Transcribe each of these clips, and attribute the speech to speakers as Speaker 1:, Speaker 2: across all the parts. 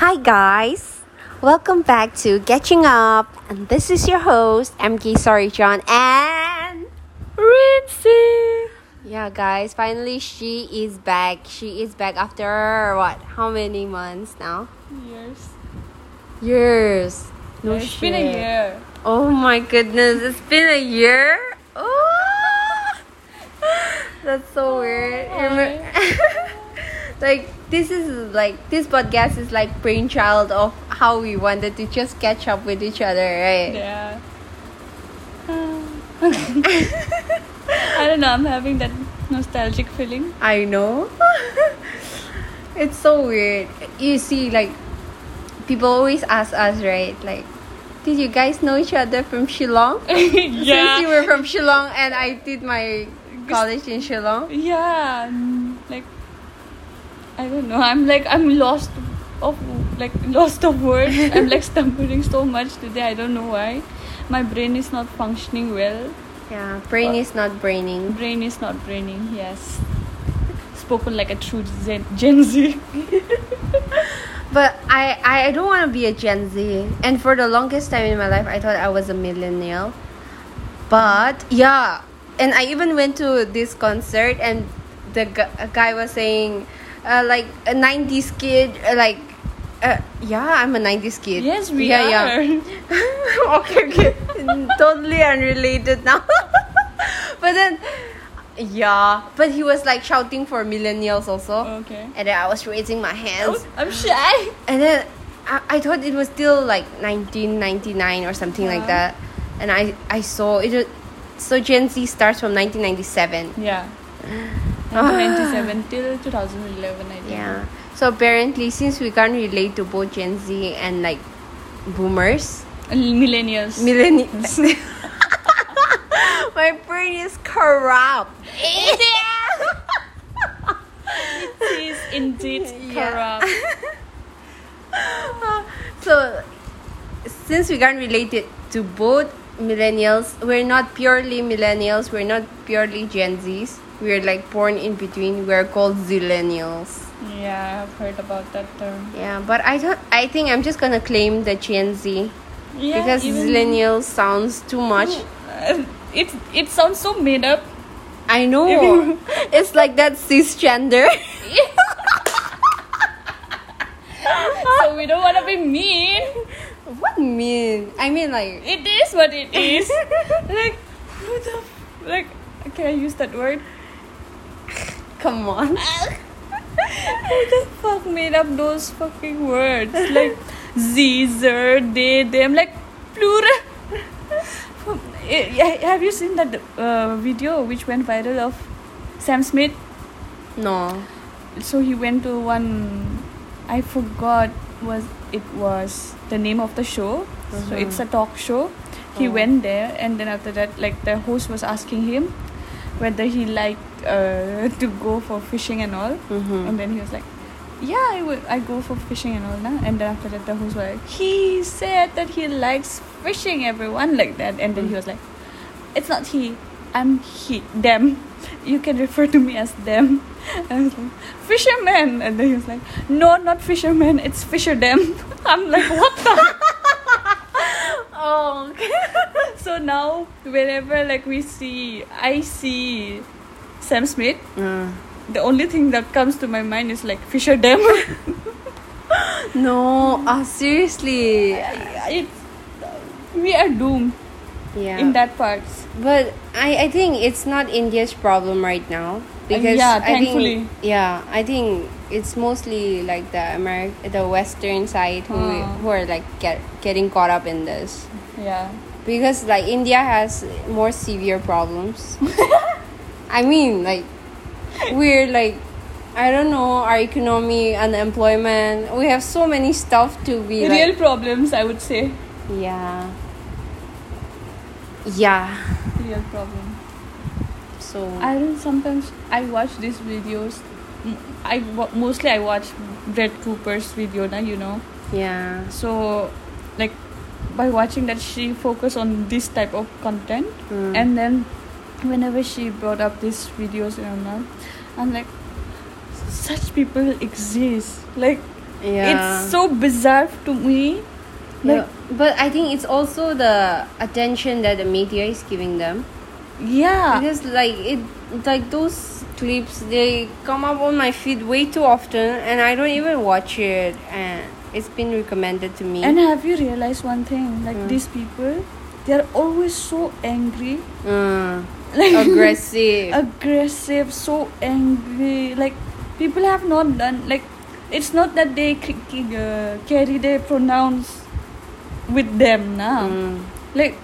Speaker 1: Hi, guys. Welcome back to Catching Up. And this is your host, MK Sorry John. And
Speaker 2: Rincy.
Speaker 1: yeah, guys, finally she is back. She is back after what? How many months now?
Speaker 2: Years.
Speaker 1: Years. No
Speaker 2: it's been a year.
Speaker 1: Oh my goodness, it's been a year? Oh, that's so weird. Oh, Like, this is like, this podcast is like brainchild of how we wanted to just catch up with each other, right?
Speaker 2: Yeah. I don't know. I'm having that nostalgic feeling.
Speaker 1: I know. it's so weird. You see, like, people always ask us, right? Like, did you guys know each other from Shillong? yeah. Since you were from Shillong and I did my college in Shillong.
Speaker 2: Yeah. Like, I don't know. I'm like I'm lost of like lost of words. I'm like stumbling so much today. I don't know why. My brain is not functioning well.
Speaker 1: Yeah, brain is not braining.
Speaker 2: Brain is not braining. Yes. Spoken like a true Gen, Gen Z.
Speaker 1: But I, I don't want to be a Gen Z. And for the longest time in my life, I thought I was a millennial. But yeah, and I even went to this concert, and the gu- guy was saying, uh, like a '90s kid, uh, like. Uh, yeah, I'm a 90s kid.
Speaker 2: Yes, we
Speaker 1: yeah,
Speaker 2: are.
Speaker 1: Yeah. okay, okay. totally unrelated now. but then, yeah. But he was like shouting for millennials also.
Speaker 2: Okay.
Speaker 1: And then I was raising my hands.
Speaker 2: I'm shy.
Speaker 1: And then I, I thought it was still like 1999 or something like that. And I, I saw it. So Gen Z starts from 1997.
Speaker 2: Yeah. 1997 till 2011, I think.
Speaker 1: Yeah. So apparently, since we can't relate to both Gen Z and like boomers,
Speaker 2: Millennials.
Speaker 1: millennials. My brain is corrupt.
Speaker 2: it is indeed
Speaker 1: Yeah.
Speaker 2: corrupt.
Speaker 1: so since we can't relate it to both millennials we're not purely millennials we're not purely gen z's we're like born in between we're called zillennials
Speaker 2: Yeah, I've heard about that term.
Speaker 1: yeah but i don't i think i'm just gonna claim the gen z
Speaker 2: Yeah,
Speaker 1: because zillennials sounds too much
Speaker 2: Uh, it it sounds so made up.
Speaker 1: i know it's like that cisgender
Speaker 2: so we don't want to be mean.
Speaker 1: what mean i mean like
Speaker 2: It is what it is. like, who the like? Can I use that word?
Speaker 1: Come on
Speaker 2: Who the fuck made up those fucking words? Like Z, zer, they, them, like plural. Eh, Have you seen that uh, video which went viral of Sam Smith?
Speaker 1: no
Speaker 2: So he went to one, I forgot was it was the name of the show. So
Speaker 1: Mhm.
Speaker 2: it's a talk show. He
Speaker 1: Oh.
Speaker 2: went there, and then after that, like the host was asking him whether he liked uh, to go for fishing and all.
Speaker 1: mm-hmm.
Speaker 2: And then he was like, "Yeah, I would. I go for fishing and all that." And then after that, the host was like, "He said that he likes fishing, everyone like that." And then he was like, "It's not he. I'm he. Them. You can refer to me as them." And I was like, "Fisherman." And then he was like, "No, not fisherman. It's fisher them." I'm like, "What the?"
Speaker 1: oh okay.
Speaker 2: so now, whenever like we see, I see Sam Smith.
Speaker 1: Mm.
Speaker 2: The only thing that comes to my mind is like fisher Dam.
Speaker 1: No, ah, seriously.
Speaker 2: it's we are doomed
Speaker 1: Yeah.
Speaker 2: in that part.
Speaker 1: But I, I think it's not India's problem right now because
Speaker 2: yeah,
Speaker 1: I
Speaker 2: thankfully.
Speaker 1: think yeah, I think it's mostly like the Ameri- the western side who
Speaker 2: Oh.
Speaker 1: who are like get getting caught up in this.
Speaker 2: Yeah.
Speaker 1: Because like India has more severe problems. I mean like we're like I don't know, our economy, unemployment, we have so many stuff to be
Speaker 2: Real
Speaker 1: like
Speaker 2: problems, I would say.
Speaker 1: Yeah. Yeah.
Speaker 2: Real problem.
Speaker 1: So
Speaker 2: I don't sometimes I watch these videos. I mostly I watch Brett Cooper's video now, you know.
Speaker 1: yeah.
Speaker 2: So, like, by watching that, she focus on this type of content,
Speaker 1: Mm.
Speaker 2: and then whenever she brought up these videos and all that, I'm like, such people exist. Like,
Speaker 1: Yeah.
Speaker 2: It's so bizarre to me.
Speaker 1: Yeah, but I think it's also the attention that the media is giving them.
Speaker 2: Yeah.
Speaker 1: Because like it, like those clips, they come up on my feed way too often, and I don't even watch it. And it's been recommended to me.
Speaker 2: And have you realized one thing? Like
Speaker 1: Mm.
Speaker 2: these people, they are always so angry,
Speaker 1: Mm,
Speaker 2: like
Speaker 1: aggressive.
Speaker 2: aggressive, so angry. Like people have not done like it's not that they uh, carry their pronouns with them now.
Speaker 1: Mm,
Speaker 2: Like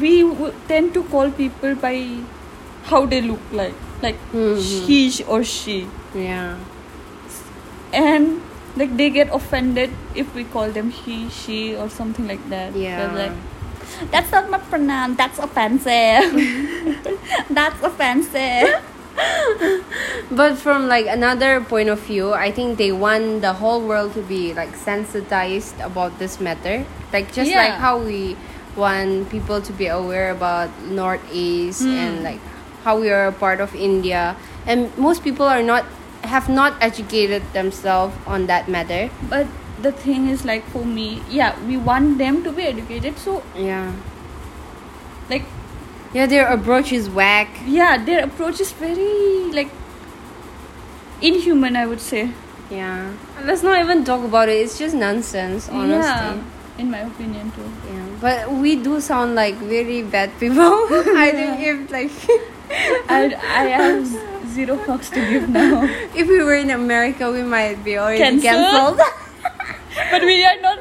Speaker 2: we w- tend to call people by how they look like, like
Speaker 1: Mhm.
Speaker 2: he or she,
Speaker 1: yeah.
Speaker 2: and like they get offended if we call them he, she, or something like that.
Speaker 1: Yeah.
Speaker 2: They're like. That's not my pronoun. That's offensive. That's offensive.
Speaker 1: But from like another point of view, I think they want the whole world to be like sensitized about this matter. Like just
Speaker 2: Yeah.
Speaker 1: like how we want people to be aware about Northeast
Speaker 2: Mm.
Speaker 1: and like how we are a part of India. And most people are not have not educated themselves on that matter.
Speaker 2: But the thing is, like for me, yeah, we want them to be educated. So,
Speaker 1: Yeah.
Speaker 2: like,
Speaker 1: Yeah, their approach is whack.
Speaker 2: yeah, their approach is very like inhuman. I would say.
Speaker 1: Yeah. Let's not even talk about it. It's just nonsense, honestly.
Speaker 2: Yeah, in my opinion too.
Speaker 1: Yeah, but we do sound like very bad people. I think if like
Speaker 2: I I have zero fucks to give now.
Speaker 1: if we were in America, we might be already
Speaker 2: Cancelled? but we are not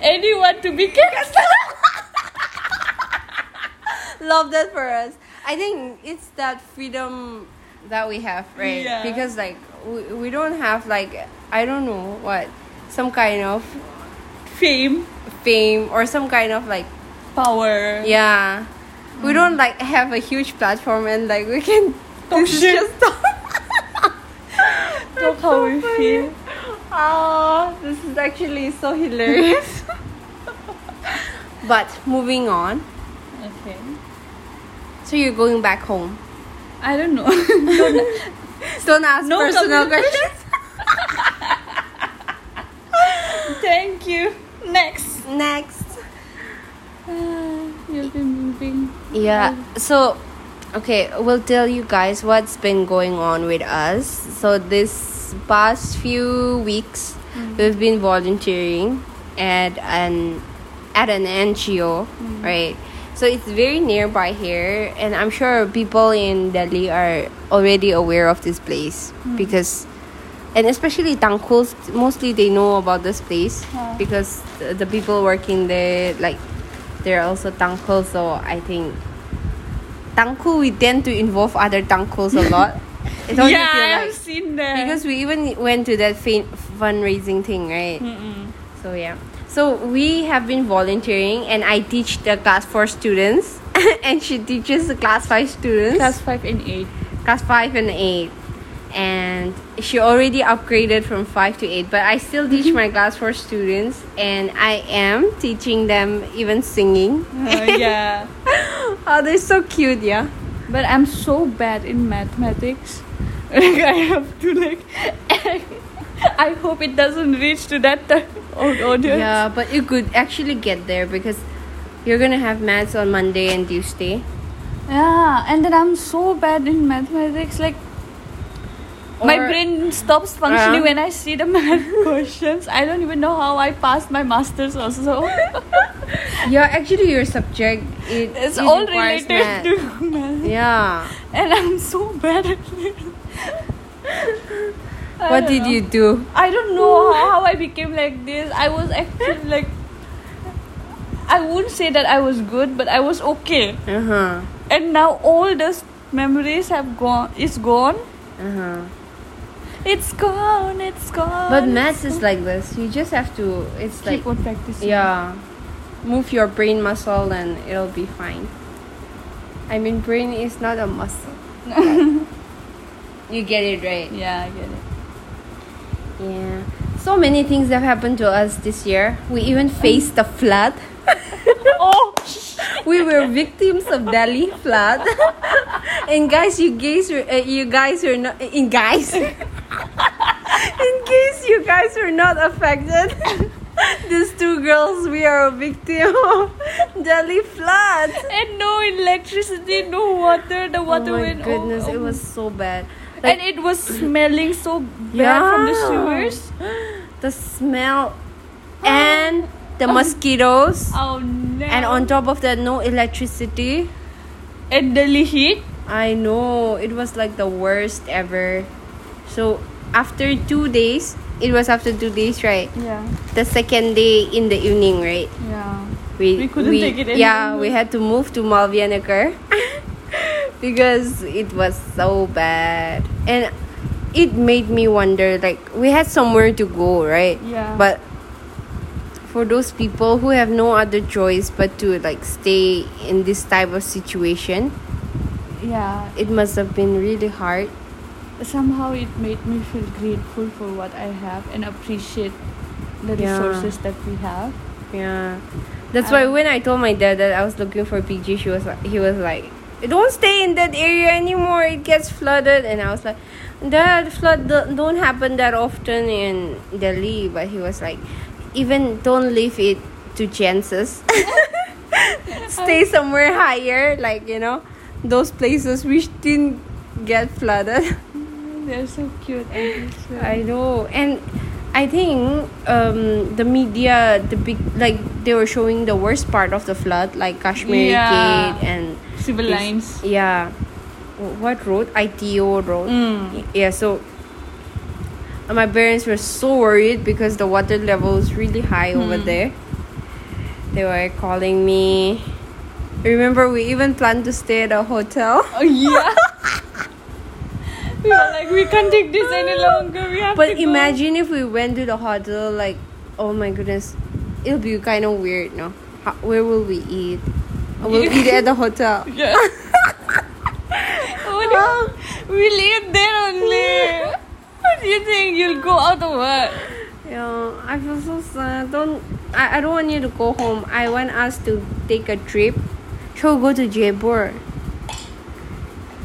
Speaker 2: anyone to be cancelled.
Speaker 1: Love that for us. I think it's that freedom that we have, right?
Speaker 2: Yeah.
Speaker 1: Because like we, we don't have like I don't know what some kind of
Speaker 2: Fame,
Speaker 1: fame or some kind of like
Speaker 2: power.
Speaker 1: yeah. We don't like have a huge platform and like we can this is just. Talk
Speaker 2: how we feel.
Speaker 1: Oh, this is actually so hilarious. but moving on.
Speaker 2: Okay.
Speaker 1: So you're going back home.
Speaker 2: I don't know.
Speaker 1: Don't ask
Speaker 2: No
Speaker 1: personal questions.
Speaker 2: Thank you. Next.
Speaker 1: Next.
Speaker 2: Uh, you'll be moving.
Speaker 1: Yeah. So, okay, we'll tell you guys what's been going on with us. So this past few weeks, mm. we've been volunteering at an at an NGO, mm. right? So it's very nearby here, and I'm sure people in Delhi are already aware of this place mm. because, and especially Tangkuls, mostly they know about this place
Speaker 2: Huh.
Speaker 1: because the, the people working there, like, they're also Tangkul, so I think Tangkul we tend to involve other Tangkuls a lot.
Speaker 2: Yeah,
Speaker 1: feel
Speaker 2: I've seen that.
Speaker 1: because we even went to that fundraising thing, right?
Speaker 2: Mm-mm.
Speaker 1: So yeah. So we have been volunteering, and I teach the class four students, and she teaches the class five students,
Speaker 2: class five and eight.
Speaker 1: class five and eight, and she already upgraded from five to eight. But I still teach my class four students, and I am teaching them even singing.
Speaker 2: Uh, yeah,
Speaker 1: oh, they're so cute, yeah.
Speaker 2: but I'm so bad in mathematics. Like I have to like. I hope it doesn't reach to that audience.
Speaker 1: Yeah, but you could actually get there because you're gonna have maths on Monday and Tuesday.
Speaker 2: Yeah, and then I'm so bad in mathematics. Like my brain stops functioning
Speaker 1: Uh.
Speaker 2: when I see the math questions. I don't even know how I passed my masters also.
Speaker 1: Yeah, actually, your subject it,
Speaker 2: it's
Speaker 1: it
Speaker 2: all related
Speaker 1: math.
Speaker 2: to math.
Speaker 1: Yeah.
Speaker 2: And I'm so bad at it.
Speaker 1: What did
Speaker 2: know.
Speaker 1: you do?
Speaker 2: I don't know how I became like this. I was actually like I wouldn't say that I was good, but I was okay.
Speaker 1: Uh huh.
Speaker 2: And now all those memories have gone. It's gone.
Speaker 1: Uh huh.
Speaker 2: It's gone. It's gone.
Speaker 1: But maths is like this. You just have to. It's like
Speaker 2: keep on practicing.
Speaker 1: yeah, move your brain muscle and it'll be fine. I mean, brain is not a muscle. you get it right.
Speaker 2: Yeah, I get it.
Speaker 1: Yeah. So many things have happened to us this year. We even faced the flood.
Speaker 2: oh,
Speaker 1: we were victims of Delhi flood. and guys, you guys were uh, you guys were not in guys. in case you guys were not affected. These two girls, we are a victim of Delhi flood.
Speaker 2: And no electricity, no water. The water went
Speaker 1: oh my
Speaker 2: went.
Speaker 1: goodness,
Speaker 2: oh,
Speaker 1: it
Speaker 2: oh.
Speaker 1: was so bad.
Speaker 2: and it was smelling so bad from the sewers.
Speaker 1: The smell and the mosquitoes.
Speaker 2: Oh no!
Speaker 1: And on top of that, no electricity.
Speaker 2: and Delhi heat.
Speaker 1: I know it was like the worst ever. So after two days, it was after two days, right?
Speaker 2: Yeah,
Speaker 1: The second day in the evening, right?
Speaker 2: yeah.
Speaker 1: We
Speaker 2: We couldn't take it any
Speaker 1: Yeah, we had to move to Malviya Nagar because it was so bad, and it made me wonder. Like we had somewhere to go, right?
Speaker 2: Yeah.
Speaker 1: But for those people who have no other choice but to like stay in this type of situation,
Speaker 2: Yeah,
Speaker 1: it must have been really hard.
Speaker 2: somehow it made me feel grateful for what I have and appreciate the
Speaker 1: Yeah.
Speaker 2: resources that we have.
Speaker 1: Yeah. That's why when I told my dad that I was looking for PG, she was like, he was like, "Don't stay in that area anymore. It gets flooded." And I was like, "Dad, flood don't happen that often in Delhi." But he was like, "Even don't leave it to chances. stay somewhere higher, like you know, those places which didn't get flooded."
Speaker 2: They're so cute. So
Speaker 1: I know, and I think um, the media, the big like they were showing the worst part of the flood, like Kashmir
Speaker 2: Yeah.
Speaker 1: Gate and
Speaker 2: civil lines.
Speaker 1: Yeah, what road? ITO road.
Speaker 2: Mm.
Speaker 1: Yeah, so uh, my parents were so worried because the water level is really high over
Speaker 2: Hmm.
Speaker 1: there. They were calling me. Remember, we even planned to stay at a hotel.
Speaker 2: Oh yeah. we were like, we can't take this any longer. We have to
Speaker 1: But
Speaker 2: go."
Speaker 1: imagine if we went to the hotel, like, oh my goodness, it'll be kind of weird, no? How, where will we eat? We'll eat at the hotel.
Speaker 2: Yeah. do we'll eat there only. What do you think? You'll go out of work.
Speaker 1: Yeah, I feel so sad. Don't I, I don't want you to go home. I want us to take a trip. Shall we go to Jaipur?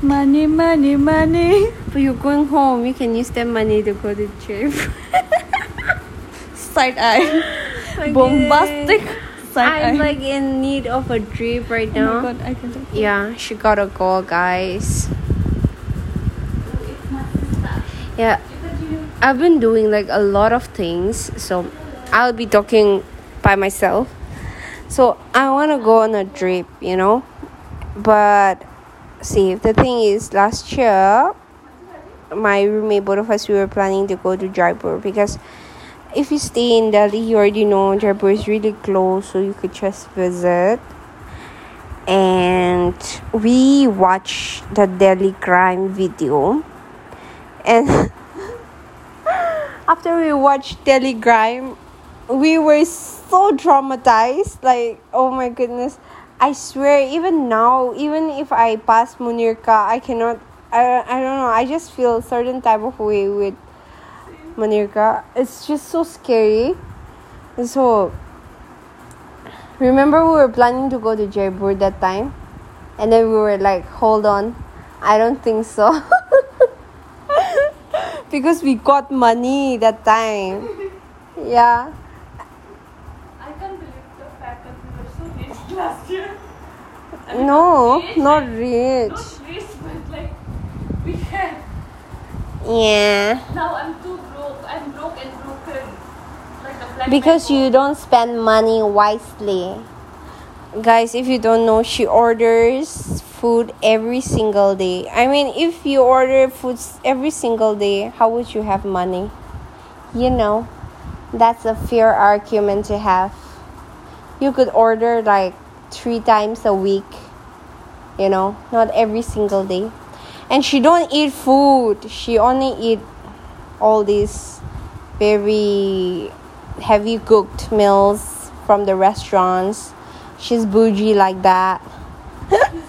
Speaker 2: Money, money, money.
Speaker 1: But you're going home. You can use that money to go to Jaipur.
Speaker 2: Side eye.
Speaker 1: Okay.
Speaker 2: Bombastic. Side eye.
Speaker 1: I'm like in need of a trip right
Speaker 2: oh
Speaker 1: now.
Speaker 2: my god, I can
Speaker 1: Yeah, she gotta go, guys. Yeah, I've been doing like a lot of things, so I'll be talking by myself. So I wanna go on a trip, you know, but see, the thing is, last year, my roommate, both of us, we were planning to go to Jaipur because if you stay in Delhi, you already know Jaipur is really close, so you could just visit and we watched the Delhi crime video. And after we watched Delhi crime, we were so traumatized. Like, oh my goodness. I swear, even now, even if I pass Munirka, I cannot. I, I don't know. I just feel certain type of way with Munirka. It's just so scary. So Remember, we were planning to go to Jaipur that time, and then we were like, "Hold on, I don't think so," because we got money that time. Yeah,
Speaker 2: I can't believe the fact that we were so rich last year.
Speaker 1: no,
Speaker 2: rich,
Speaker 1: not rich.
Speaker 2: Not rich, but like we had.
Speaker 1: Yeah,
Speaker 2: Now I'm too broke. I'm broke and broken. Like
Speaker 1: because you don't spend money wisely. Guys, if you don't know, she orders food every single day. I mean, if you order foods every single day, how would you have money? You know, that's a fair argument to have. You could order like three times a week, you know, not every single day. And she don't eat food. She only eat all these very heavy cooked meals from the restaurants. She's bougie like that.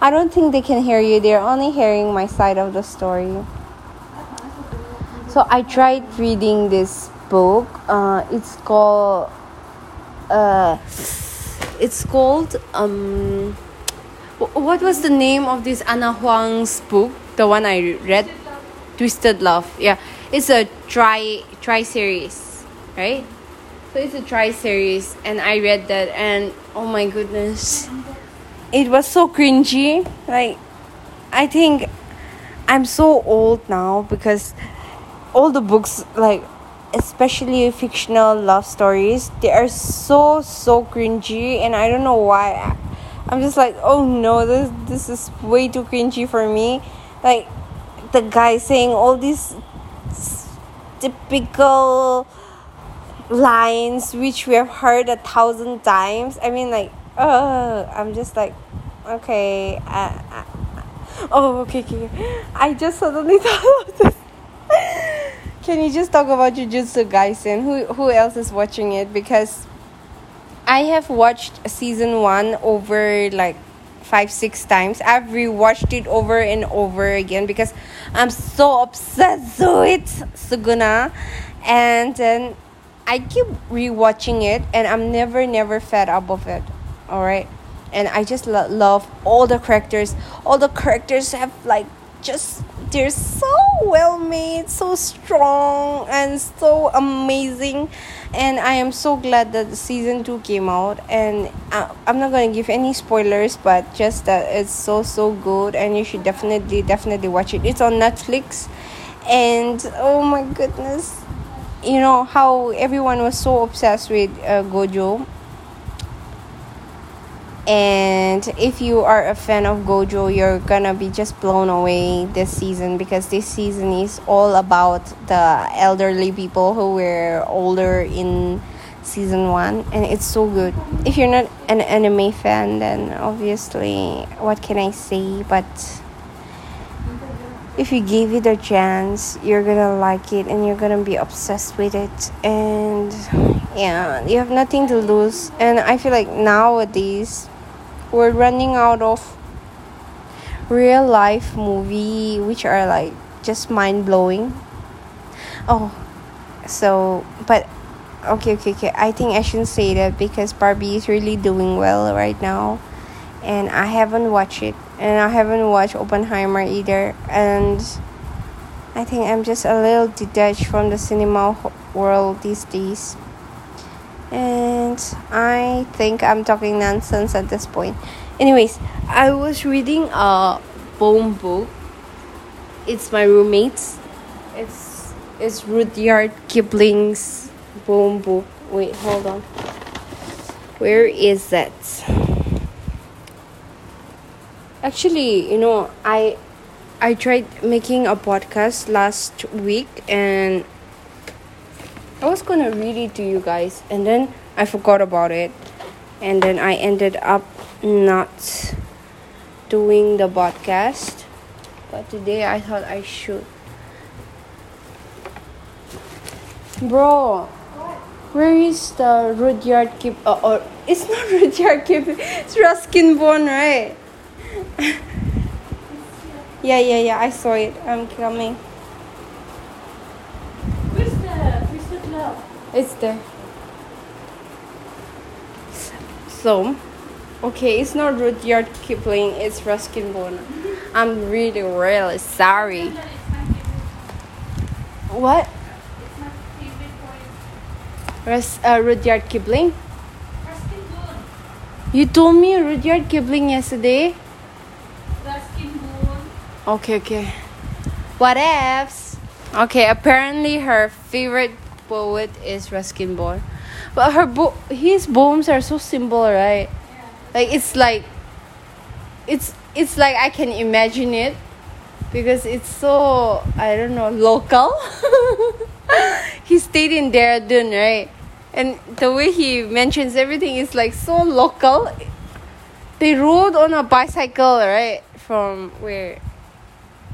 Speaker 1: I don't think they can hear you. They're only hearing my side of the story. So I tried reading this book. Uh, it's called. Uh, it's called. Um, what was the name of this Ana Huang's book? The one I read, Twisted Love. Yeah, it's a tri tri series, right? So it's a tri series, and I read that, and oh my goodness, it was so cringy. Like, I think I'm so old now because all the books, like, especially fictional love stories, they are so so cringy, and I don't know why. I'm just like, oh no, this this is way too cringy for me. Like, the guy saying all these typical lines which we have heard a thousand times. I mean, like, oh, I'm just like, okay, uh, uh, oh, okay, okay. I just suddenly thought of this. Can you just talk about Jujutsu Kaisen? Who who else is watching it? Because I have watched season one over like five six times. I've rewatched it over and over again because I'm so obsessed with Sukuna, and then I keep rewatching it, and I'm never never fed up of it. All right, and I just lo- love all the characters. All the characters have like just they're so well made, so strong, and so amazing. And I am so glad that season two came out. And I, I'm not gonna give any spoilers, but just that it's so so good, and you should definitely definitely watch it. It's on Netflix, and oh my goodness, you know how everyone was so obsessed with uh, Gojo. And if you are a fan of gojo you're gonna be just blown away this season because this season is all about the elderly people who were older in season one and it's so good. If you're not an anime fan then obviously what can i say? But if you give it a chance you're gonna like it and you're gonna be obsessed with it and yeah you have nothing to lose and i feel like nowadays we're running out of real life movie which are like just mind blowing. Oh, so but okay, okay, okay. I think I shouldn't say that because Barbie is really doing well right now, and I haven't watched it, and I haven't watched Oppenheimer either, and I think I'm just a little detached from the cinema world these days and I think I'm talking nonsense at this point. Anyways, I was reading a poem book. It's my roommate's. It's it's Rudyard Kipling's poem book. Wait, hold on. Where is that? Actually, you know, I I tried making a podcast last week and I was gonna read it to you guys, and then I forgot about it, and then I ended up not doing the podcast. But today I thought I should. Bro, where is the Rudyard Kip? Uh, or it's not Rudyard Kip. It's Ruskin Bond, right? yeah, yeah, yeah. I saw it. I'm coming. It's there. So, okay, it's not Rudyard Kipling, it's Ruskin Bond. I'm really, really sorry. What? Rus- uh, Rudyard Kipling? Ruskin Bond. You told me Rudyard Kipling yesterday. Okay, okay. What else? Okay, apparently her favorite poet is Ruskin Bond. But her bo- his poems are so simple, right? Like it's like it's it's like I can imagine it because it's so I don't know local. he stayed in Dehradun, right? And the way he mentions everything is like so local. They rode on a bicycle, right? From where?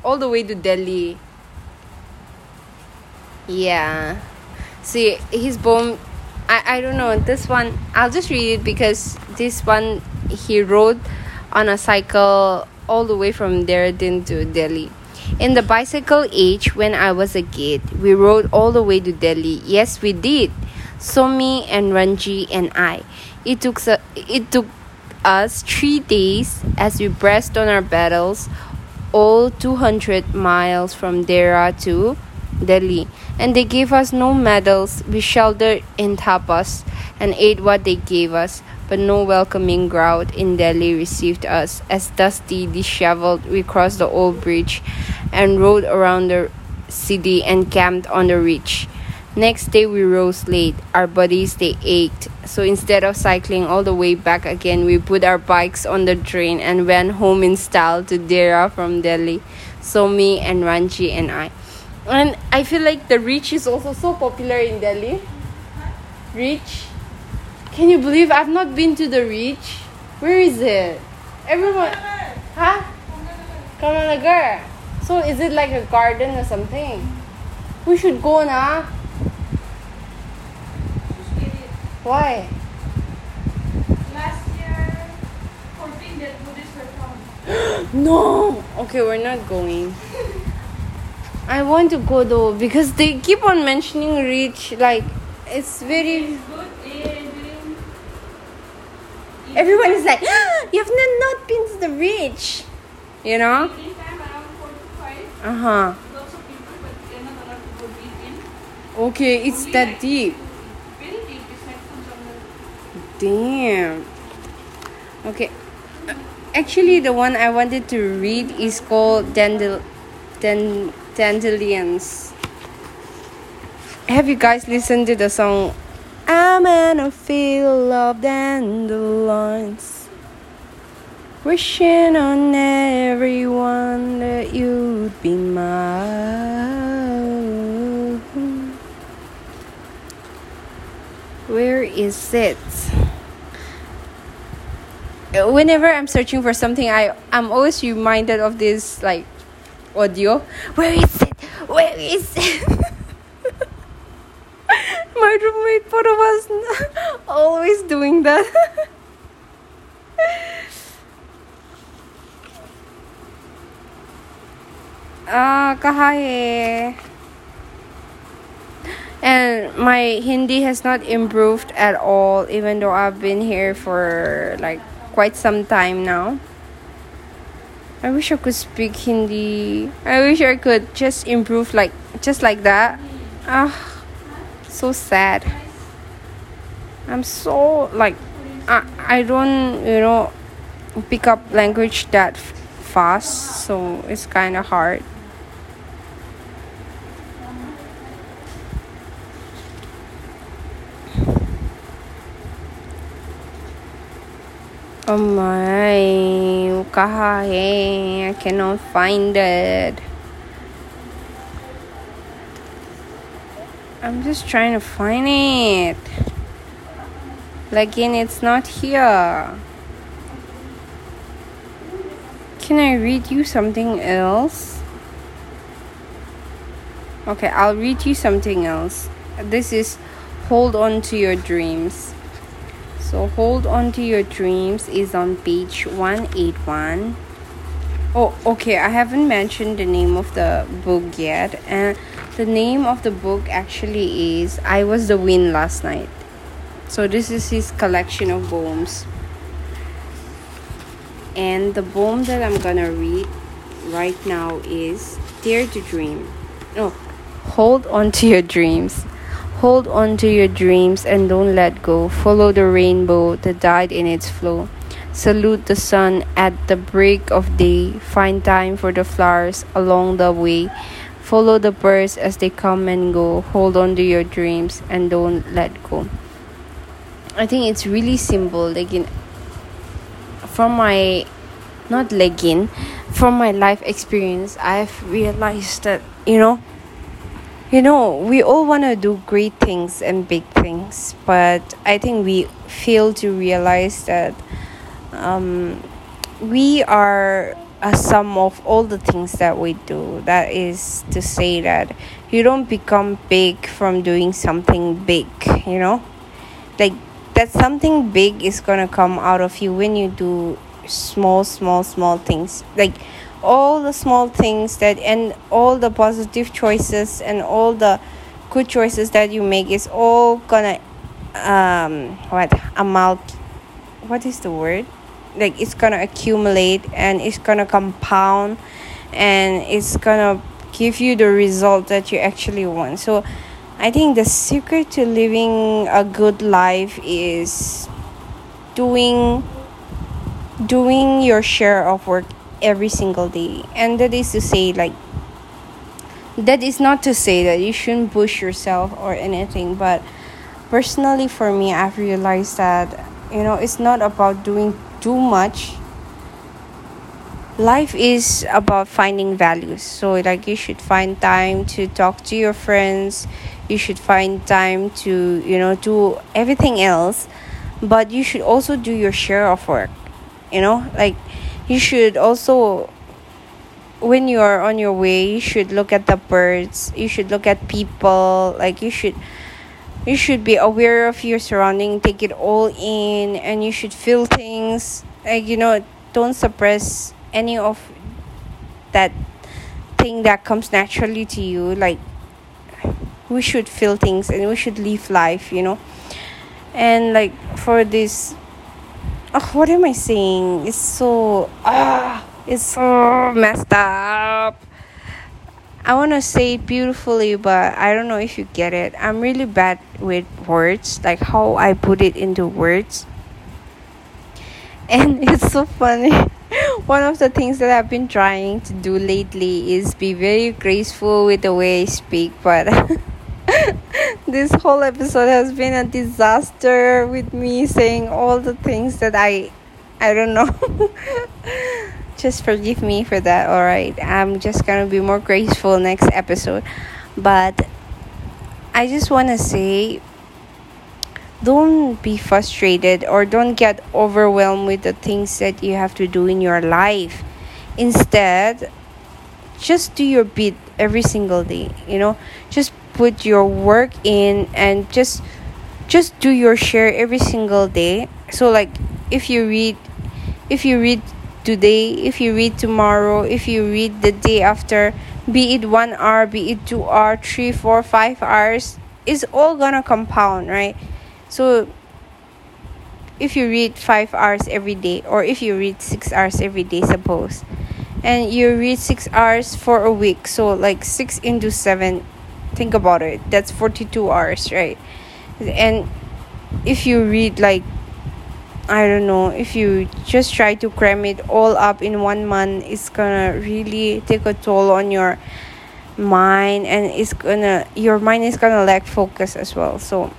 Speaker 1: All the way to Delhi. Yeah. See, his poem, I, I don't know, this one, I'll just read it because this one he rode on a cycle all the way from Dehradun to Delhi. In the bicycle age, when I was a kid, we rode all the way to Delhi. Yes, we did. Somi and Ranji and I. It took it took us three days as we pressed on our battles, all 200 miles from Dehra to Delhi, and they gave us no medals. We sheltered in dhabas and ate what they gave us, but no welcoming crowd in Delhi received us. As dusty, disheveled, we crossed the old bridge and rode around the city and camped on the ridge. Next day we rose late. Our bodies they ached. So instead of cycling all the way back again, we put our bikes on the train and went home in style to Dehra from Delhi. So me and Ranji and I. And I feel like the Ridge is also so popular in Delhi. Ridge. Can you believe I've not been to the Ridge? Where is it? Everyone. Huh? Kamla Nagar. So is it like a garden or something? We should go now. Why?
Speaker 2: Last year, 14 dead Buddhists were found.
Speaker 1: No. Okay, we're not going. I want to go though because they keep on mentioning Ridge. Like it's very.
Speaker 2: Good in
Speaker 1: Everyone is like, you've not not been to the Ridge. You know?
Speaker 2: evening time around 4 to uh-huh.
Speaker 1: Damn. Okay. Actually, the one I wanted to read is called Dandel, Dan, Dandelions. Have you guys listened to the song I'm in a field of dandelions? Wishing on everyone that you'd be mine. Where is it? whenever I'm searching for something, I I'm always reminded of this like audio. Where is it? Where is it? My roommate Poro was always doing that. Ah, kahae. And my Hindi has not improved at all, even though I've been here for like quite some time now. I wish I could speak Hindi. I wish I could just improve like just like that. Ah, so sad. I'm so like I I don't you know pick up language that fast, so it's kind of hard. Oh my God, I cannot find it. I'm just trying to find it. Like, in it's not here. Can I read you something else? Okay, I'll read you something else. This is Hold On to Your Dreams. So, Hold On to Your Dreams is on page 181. Oh, okay, I haven't mentioned the name of the book yet. And the name of the book actually is I Was the Wind Last Night. So, this is his collection of poems. And the poem that I'm gonna read right now is Dare to Dream. No, hold on to your dreams. Hold on to your dreams and don't let go. Follow the rainbow that died in its flow. Salute the sun at the break of day. Find time for the flowers along the way. Follow the birds as they come and go. Hold on to your dreams and don't let go. I think it's really simple. Like in, from my not legging from my life experience i've realized that you know you know we all want to do great things and big things but i think we fail to realize that um, we are a sum of all the things that we do. That is to say that you don't become big from doing something big you know? Like that something big is gonna come out of you when you do small small small things. Like all the small things that and all the positive choices and all the good choices that you make is all gonna um what amount what is the word? Like it's gonna accumulate and it's gonna compound and it's gonna give you the result that you actually want. So i think the secret to living a good life is doing doing your share of work every single day. And that is to say like that is not to say that you shouldn't push yourself or anything but personally for me i've realized that you know it's not about doing too much. Life is about finding values. So like you should find time to talk to your friends. You should find time to you know do everything else. But you should also do your share of work you know? Like you should also when you are on your way you should look at the birds. You should look at people. Like you should you should be aware of your surrounding. Take it all in and you should feel things. Like you know don't suppress any of that thing that comes naturally to you. Like we should feel things and we should live life you know? And like for this oh, what am i saying it's so ah it's so messed up. I want to say it beautifully but i don't know if you get it. I'm really bad with words like how i put it into words. And it's so funny. One of the things that I've been trying to do lately is be very graceful with the way I speak, but this whole episode has been a disaster with me saying all the things that I I don't know. just forgive me for that, alright? I'm just gonna be more graceful next episode. But I just wanna say don't be frustrated or don't get overwhelmed with the things that you have to do in your life. Instead, just do your bit every single day, you know? Just put your work in and just just do your share every single day. So like if you read if you read today, if you read tomorrow, if you read the day after, be it one hour, be it two hour, three, four, five hours, it's all gonna compound, right? So if you read five hours every day, or if you read six hours every day, suppose, and you read six hours for a week, so like six into seven, think about it, that's 42 hours, right? And if you read like I don't know if you just try to cram it all up in one month it's gonna really take a toll on your mind and it's gonna your mind is gonna lack focus as well so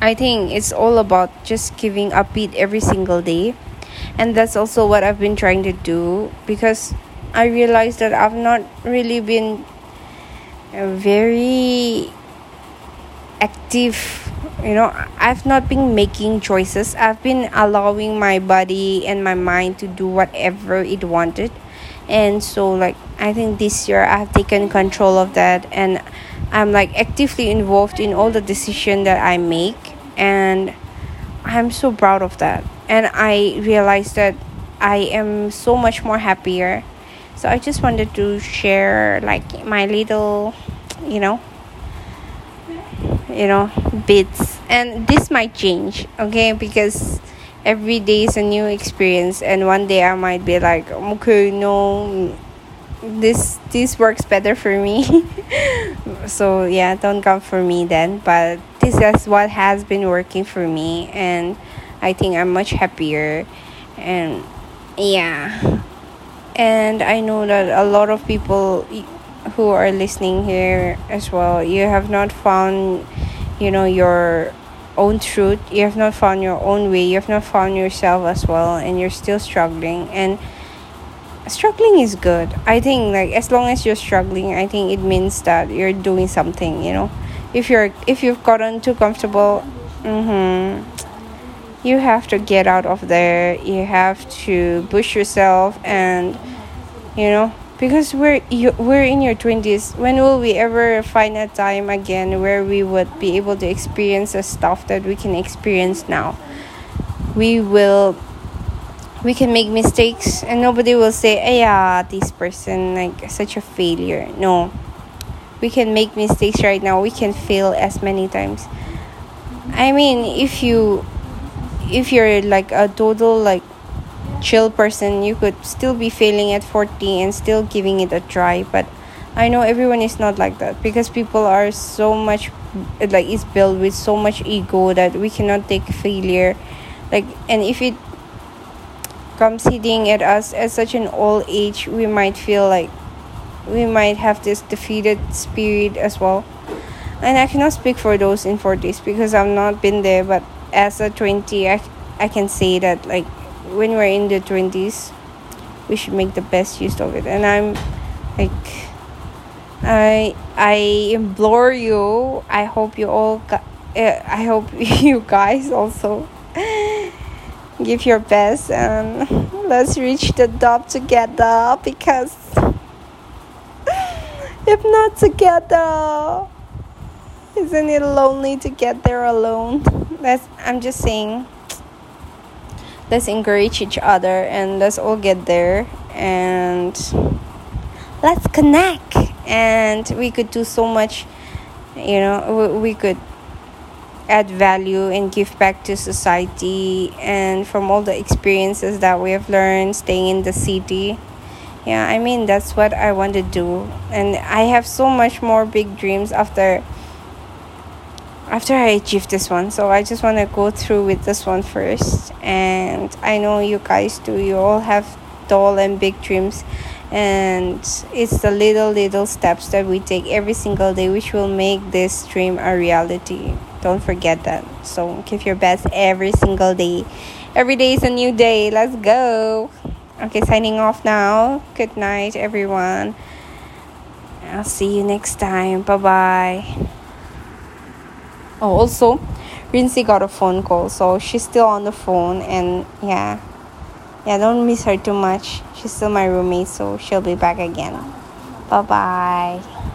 Speaker 1: I think it's all about just giving a beat every single day. And that's also what I've been trying to do because I realized that I've not really been very active. You know, I've not been making choices. I've been allowing my body and my mind to do whatever it wanted. And so, like, I think this year I've taken control of that and I'm like actively involved in all the decision that I make and I'm so proud of that and I realized that I am so much more happier so I just wanted to share like my little you know you know bits. And this might change okay? Because every day is a new experience. And one day I might be like okay no this this works better for me. So yeah don't come for me then. But this is what has been working for me. And i think i'm much happier. And yeah and i know that a lot of people who are listening here as well you have not found you know your own truth. You have not found your own way. You have not found yourself as well and you're still struggling. And struggling is good. I think like as long as you're struggling i think it means that you're doing something you know. If you're if you've gotten too comfortable mm-hmm, you have to get out of there. You have to push yourself and you know because we're you, we're in your 20s when will we ever find a time again where we would be able to experience the stuff that we can experience now? We will we can make mistakes and nobody will say hey, yeah this person like such a failure. No. We can make mistakes right now. We can fail as many times. I mean if you if you're like a total like chill person you could still be failing at 40 and still giving it a try. But I know everyone is not like that because people are so much like it's built with so much ego that we cannot take failure. Like and if it comes hitting at us at such an old age we might feel like we might have this defeated spirit as well. And i cannot speak for those in 40s because i've not been there but as a 20 i, I can say that like when we're in the 20s we should make the best use of it and i'm like I I implore you. I hope you all. Got, uh, I hope you guys also give your best and let's reach the top together because if not together, isn't it lonely to get there alone? That's I'm just saying. Let's encourage each other and let's all get there and let's connect and we could do so much you know we could add value and give back to society and from all the experiences that we have learned staying in the city yeah i mean that's what i want to do and i have so much more big dreams after after i achieve this one so i just want to go through with this one first. And i know you guys do you all have tall and big dreams. And it's the little little steps that we take every single day which will make this dream a reality. Don't forget that. So give your best every single day. Every day is a new day. Let's go. Okay signing off now. Good night everyone. I'll see you next time. Bye bye oh also Rincy got a phone call so she's still on the phone and yeah. Yeah don't miss her too much. She's still my roommate so she'll be back again. Bye bye